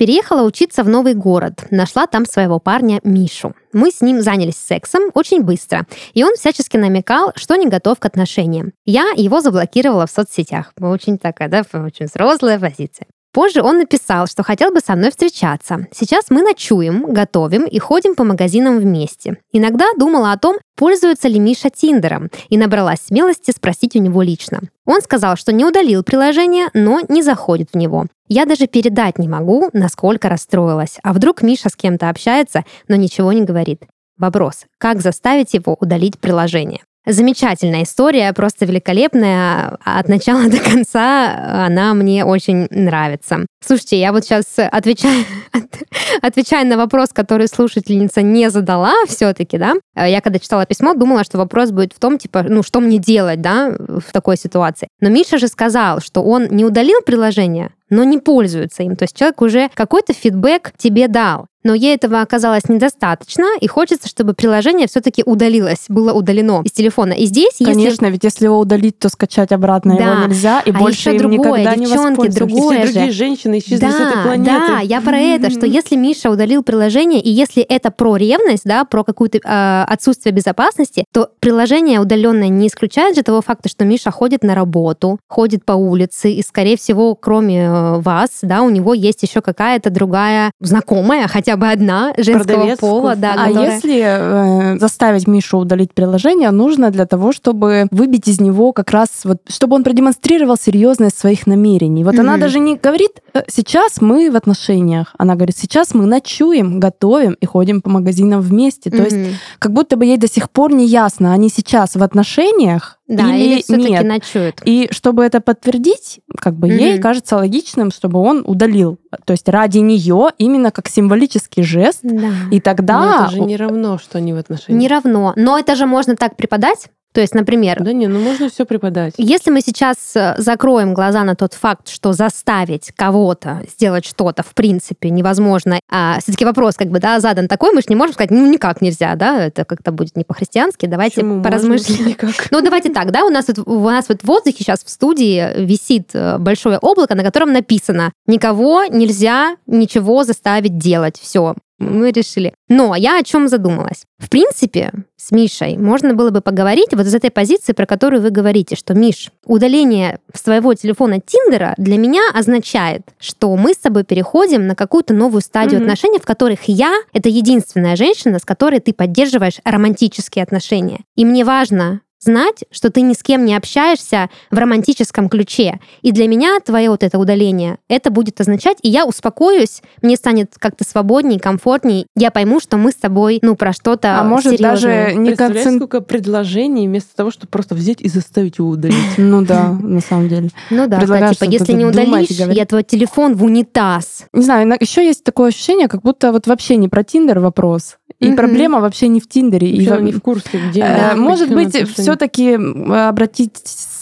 Переехала учиться в новый город, нашла там своего парня Мишу. Мы с ним занялись сексом очень быстро, и он всячески намекал, что не готов к отношениям. Я его заблокировала в соцсетях. Очень такая, да, очень взрослая позиция. Позже он написал, что хотел бы со мной встречаться. Сейчас мы ночуем, готовим и ходим по магазинам вместе. Иногда думала о том, пользуется ли Миша Тиндером, и набралась смелости спросить у него лично. Он сказал, что не удалил приложение, но не заходит в него. Я даже передать не могу, насколько расстроилась. А вдруг Миша с кем-то общается, но ничего не говорит. Вопрос, как заставить его удалить приложение? Замечательная история, просто великолепная. От начала до конца она мне очень нравится. Слушайте, я вот сейчас отвечаю, отвечаю на вопрос, который слушательница не задала все-таки, да. Я когда читала письмо, думала, что вопрос будет в том, типа, ну, что мне делать, да, в такой ситуации. Но Миша же сказал, что он не удалил приложение, но не пользуется им. То есть человек уже какой-то фидбэк тебе дал. Но ей этого оказалось недостаточно, и хочется, чтобы приложение все-таки удалилось, было удалено из телефона. И здесь, Конечно, если... ведь если его удалить, то скачать обратно да. его нельзя, и а больше еще им другое, никогда девчонки, не другое же. другие женщины исчезли да, с этой планеты. Да, я про это, что если Миша удалил приложение, и если это про ревность, да, про какое-то э, отсутствие безопасности, то приложение удаленное не исключает же того факта, что Миша ходит на работу, ходит по улице, и, скорее всего, кроме э, вас, да, у него есть еще какая-то другая знакомая, хотя бы одна женского Продавец пола, да. А которая... если э, заставить Мишу удалить приложение, нужно для того, чтобы выбить из него как раз вот, чтобы он продемонстрировал серьезность своих намерений. Вот mm-hmm. она даже не говорит, «Э, сейчас мы в отношениях, она говорит, сейчас мы ночуем, готовим и ходим по магазинам вместе. Mm-hmm. То есть как будто бы ей до сих пор не ясно, они сейчас в отношениях да, или, или все-таки нет. ночуют. И чтобы это подтвердить, как бы mm-hmm. ей кажется логичным, чтобы он удалил. То есть ради нее именно как символический жест. Да. И тогда... Но это же не равно, что они в отношениях. Не равно. Но это же можно так преподать, то есть, например... Да не, ну можно все преподать. Если мы сейчас э, закроем глаза на тот факт, что заставить кого-то сделать что-то в принципе невозможно, а все-таки вопрос как бы, да, задан такой, мы же не можем сказать, ну никак нельзя, да, это как-то будет не по-христиански, давайте Почему поразмышлять. Никак. Ну давайте так, да, у нас, вот, у нас вот в воздухе сейчас в студии висит э, большое облако, на котором написано, никого нельзя ничего заставить делать, все, мы решили. Но я о чем задумалась? В принципе, с Мишей можно было бы поговорить вот из этой позиции, про которую вы говорите, что, Миш, удаление своего телефона Тиндера для меня означает, что мы с тобой переходим на какую-то новую стадию mm-hmm. отношений, в которых я — это единственная женщина, с которой ты поддерживаешь романтические отношения. И мне важно знать, что ты ни с кем не общаешься в романтическом ключе. И для меня твое вот это удаление, это будет означать, и я успокоюсь, мне станет как-то свободнее, комфортнее, я пойму, что мы с тобой, ну, про что-то А может серьезное. даже не концент... сколько предложений вместо того, чтобы просто взять и заставить его удалить. Ну да, на самом деле. Ну да, типа, если не удалишь, я твой телефон в унитаз. Не знаю, еще есть такое ощущение, как будто вот вообще не про Тиндер вопрос. И Мгм. проблема вообще не в Тиндере. И Вообще во- он не в курсе, где... Э, она, Может быть, все-таки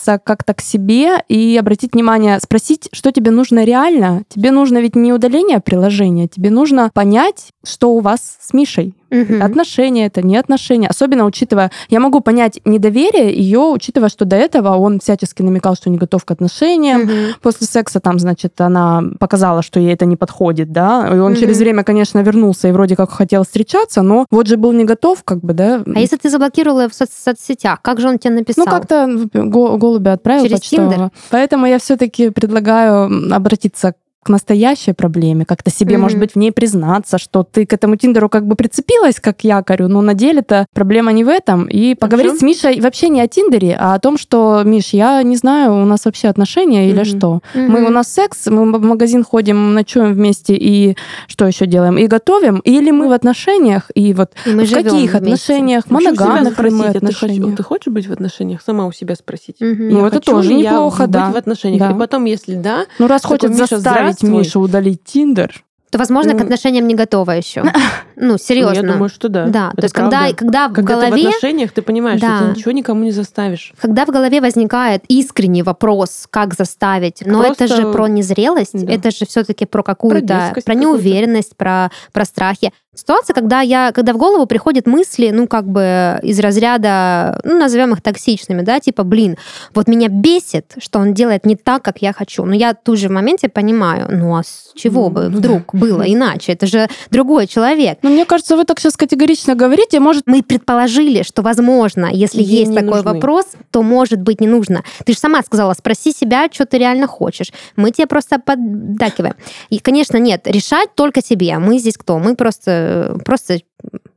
обратиться как-то к себе и обратить внимание, спросить, что тебе нужно реально. Тебе нужно ведь не удаление приложения, тебе нужно понять, что у вас с Мишей. Мгм. Отношения это, не отношения. Особенно учитывая, я могу понять недоверие ее, учитывая, что до этого он всячески намекал, что не готов к отношениям. Мгм. После секса там, значит, она показала, что ей это не подходит, да. И он Мгм. через время, конечно, вернулся и вроде как хотел встречаться, но вот же был не готов, как бы, да. А если ты заблокировала в соц- соцсетях, как же он тебе написал? Ну, как-то го- голубя отправил Через почтового. Тиндер? Поэтому я все-таки предлагаю обратиться к настоящей проблеме, как-то себе, Мгм. может быть, в ней признаться, что ты к этому Тиндеру как бы прицепилась, как якорю, но на деле-то проблема не в этом. И поговорить чём? с Мишей вообще не о Тиндере, а о том, что, Миш, я не знаю, у нас вообще отношения или Мгм. что. Мгм. Мы, у нас секс, мы в магазин ходим, ночуем вместе и что еще делаем? И готовим? Или мы в отношениях? И вот И мы в каких вместе. отношениях? Моногамных ли мы спросить, ты хочешь, отношениях? ты хочешь быть в отношениях? Сама у себя спросить. Мгм. Ну, Я это хочу тоже неплохо, быть да. в отношениях. Да. И потом, если да, Ну, раз хочет Миша, заставить здравствуй. Мишу удалить Тиндер, То, возможно, к Ну, отношениям не готова еще. Ну, ну, серьезно. я думаю, что да. Да, Это то есть когда, правда. когда в Когда ты в голове отношениях, ты понимаешь, Да. что ты ничего никому не заставишь. Когда в голове возникает искренний вопрос, как заставить, но Просто- это же про незрелость, Да. это же все-таки про какую-то, про, какую-то. неуверенность, про, про страхи. Ситуация, когда я, когда в голову приходят мысли, ну как бы из разряда, ну назовем их токсичными, да, типа, блин, вот меня бесит, что он делает не так, как я хочу. Но я тут же в моменте понимаю, ну а с чего бы ну вдруг было иначе? Это же другой человек. Ну, мне кажется, вы так сейчас категорично говорите, может, Мы предположили, что, возможно, если Ей есть такой нужны. вопрос, то, может быть, не нужно. Ты же сама сказала, спроси себя, что ты реально хочешь. Мы тебе просто поддакиваем. И, конечно, нет, решать только тебе. Мы здесь кто? Мы просто, просто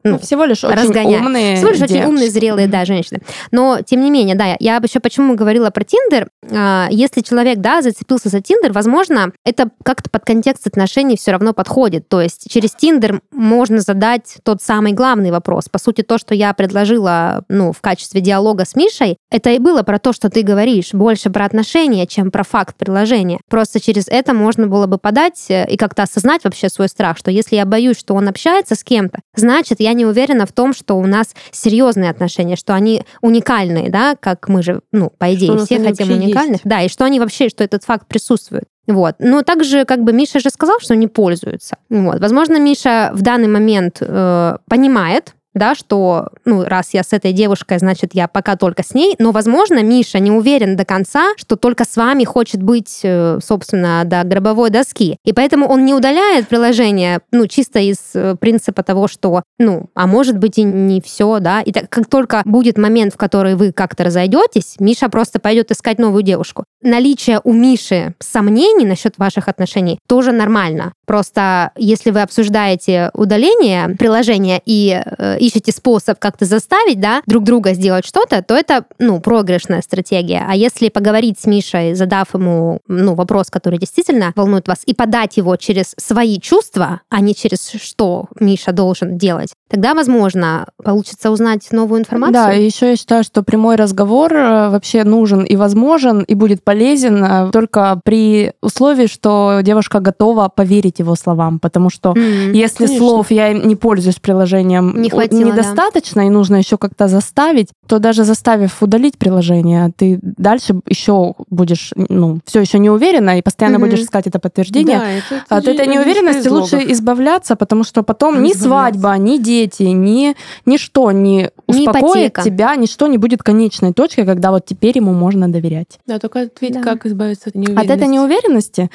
ну, ну, всего лишь очень разгоняем. умные всего лишь очень девушки. умные, зрелые, да, женщины. Но, тем не менее, да, я еще почему говорила про Тиндер. А, Если человек, да, зацепился за Тиндер, возможно, это как-то под контекст отношений все равно подходит. То есть через Тиндер можно задать тот самый главный вопрос. По сути, то, что я предложила, ну, в качестве диалога с Мишей, это и было про то, что ты говоришь, больше про отношения, чем про факт приложения. Просто через это можно было бы подать э, и как-то осознать вообще свой страх, что если я боюсь, что он общается с кем-то, значит, я не уверена в том, что у нас серьезные отношения, что они уникальные, да, как мы же, ну, по Что идее, нас все хотим уникальных, есть. да, и что они вообще, что этот факт присутствует. Вот. Но также, как бы Миша же сказал, что не пользуется. Вот. Возможно, Миша в данный момент э, понимает, да, что, ну, раз я с этой девушкой, значит, я пока только с ней, но, возможно, Миша не уверен до конца, что только с вами хочет быть, э, собственно, до гробовой доски. И поэтому он не удаляет приложение, ну, чисто из э, принципа того, что, ну, а может быть и не все, да, и так, как только будет момент, в который вы как-то разойдетесь, Миша просто пойдет искать новую девушку. Наличие у Миши сомнений насчет ваших отношений тоже нормально. Просто если вы обсуждаете удаление приложения и э, ищете способ как-то заставить, да, друг друга сделать что-то, то это, ну, проигрышная стратегия. А если поговорить с Мишей, задав ему, ну, вопрос, который действительно волнует вас, и подать его через свои чувства, а не через что Миша должен делать, тогда, возможно, получится узнать новую информацию. Да, и еще я считаю, что прямой разговор э, вообще нужен и возможен, и будет полезен э, только при условии, что девушка готова поверить его словам, потому что М. если конечно. слов я не пользуюсь приложением Не о- хватило, да. недостаточно, и нужно еще как-то заставить, то даже заставив удалить приложение, ты дальше еще будешь, ну, все еще не уверена, и постоянно Мгм. будешь искать это подтверждение. Да, это- это От же этой неуверенности лучше избавляться, потому что потом ни свадьба, ни дети, ни ничто не Ни успокоит ипотека. тебя, ничто не будет конечной точкой, когда вот теперь ему можно доверять. Да, только ответь, Да. как избавиться от От неуверенности. этой неуверенности э,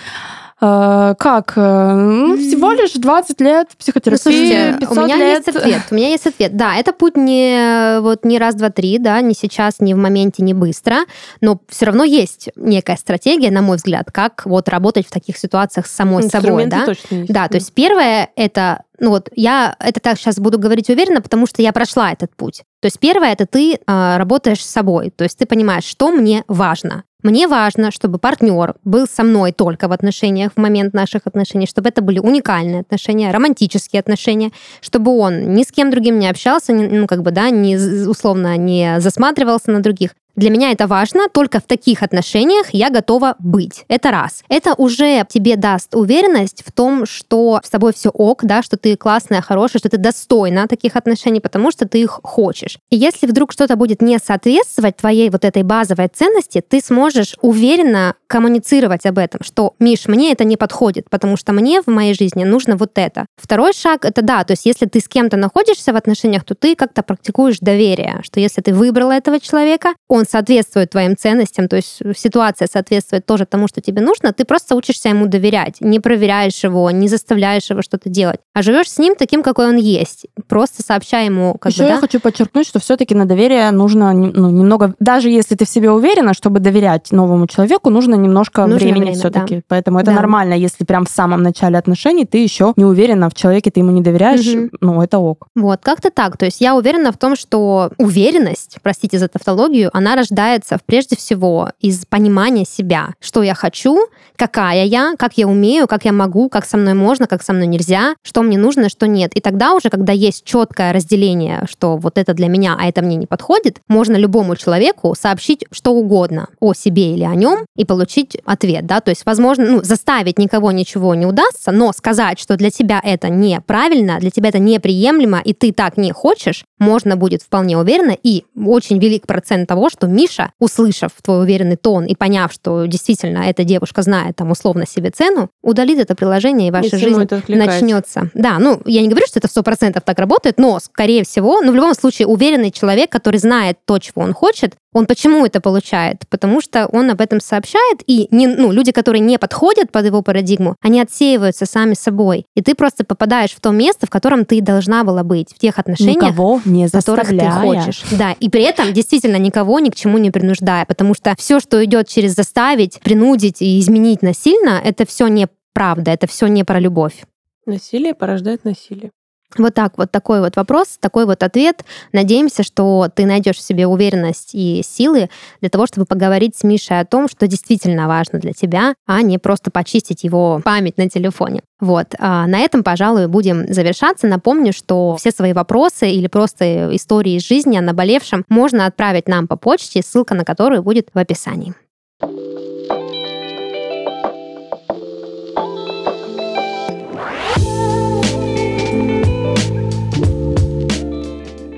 как? Э, ну, всего лишь 20 лет Ну, психотерапии, слушайте, 500 у меня лет. есть ответ. У меня есть ответ. Да, это путь не вот не раз, два, три, да, не сейчас, не в моменте, не быстро, но все равно есть некая стратегия, на мой взгляд, как вот работать в таких ситуациях с самой собой, да. точно есть. Да, то есть первое это, ну вот я это так сейчас буду говорить уверенно, потому что я прошла этот путь. То есть первое это ты а, работаешь с собой, то есть ты понимаешь, что мне важно. Мне важно, чтобы партнер был со мной только в отношениях, в момент наших отношений, чтобы это были уникальные отношения, романтические отношения, чтобы он ни с кем другим не общался, ну как бы, да, не, условно не засматривался на других. Для меня это важно, только в таких отношениях я готова быть. Это раз. Это уже тебе даст уверенность в том, что с тобой все ок, да, что ты классная, хорошая, что ты достойна таких отношений, потому что ты их хочешь. И если вдруг что-то будет не соответствовать твоей вот этой базовой ценности, ты сможешь уверенно коммуницировать об этом, что, Миш, мне это не подходит, потому что мне в моей жизни нужно вот это. Второй шаг — это да, то есть если ты с кем-то находишься в отношениях, то ты как-то практикуешь доверие, что если ты выбрала этого человека, он соответствует твоим ценностям, то есть ситуация соответствует тоже тому, что тебе нужно, ты просто учишься ему доверять, не проверяешь его, не заставляешь его что-то делать, а живешь с ним таким, какой он есть. Просто сообщай ему, как Еще бы, я да? хочу подчеркнуть, что все-таки на доверие нужно ну, немного, даже если ты в себе уверена, чтобы доверять новому человеку, нужно немножко Нужно времени время, все-таки. Поэтому это Да. нормально, если прям в самом начале отношений ты еще не уверена в человеке, ты ему не доверяешь, Мгм. ну это ок. Вот, как-то так. То есть я уверена в том, что уверенность, простите за тавтологию, она рождается прежде всего из понимания себя, что я хочу, какая я, как я умею, как я могу, как со мной можно, как со мной нельзя, что мне нужно, что нет. И тогда уже, когда есть четкое разделение, что вот это для меня, а это мне не подходит, можно любому человеку сообщить что угодно о себе или о нем и получить ответ, да, то есть, возможно, ну, заставить никого ничего не удастся, но сказать, что для тебя это неправильно, для тебя это неприемлемо, и ты так не хочешь, можно будет вполне уверенно, и очень велик процент того, что Миша, услышав твой уверенный тон и поняв, что действительно эта девушка знает там условно себе цену, удалит это приложение, и ваша ему жизнь начнется. Да, ну, я не говорю, что это сто процентов так работает, но, скорее всего, ну, в любом случае, уверенный человек, который знает то, чего он хочет, он почему это получает? Потому что он об этом сообщает, и не, ну, люди, которые не подходят под его парадигму, они отсеиваются сами собой. И ты просто попадаешь в то место, в котором ты должна была быть, в тех отношениях, Никого не в которых ты хочешь. Да, и при этом действительно никого ни к чему не принуждая, потому что все, что идет через заставить, принудить и изменить насильно, это все неправда, это все не про любовь. Насилие порождает насилие. Вот так вот такой вот вопрос, такой вот ответ. Надеемся, что ты найдешь в себе уверенность и силы для того, чтобы поговорить с Мишей о том, что действительно важно для тебя, а не просто почистить его память на телефоне. Вот. А на этом, пожалуй, будем завершаться. Напомню, что все свои вопросы или просто истории из жизни о наболевшем можно отправить нам по почте, ссылка на которую будет в описании.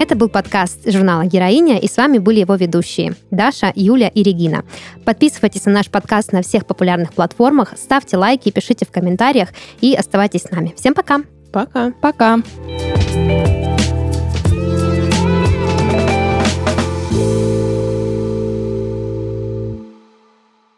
Это был подкаст журнала «Героиня», и с вами были его ведущие Даша, Юля и Регина. Подписывайтесь на наш подкаст на всех популярных платформах, ставьте лайки, пишите в комментариях и оставайтесь с нами. Всем пока! Пока. Пока.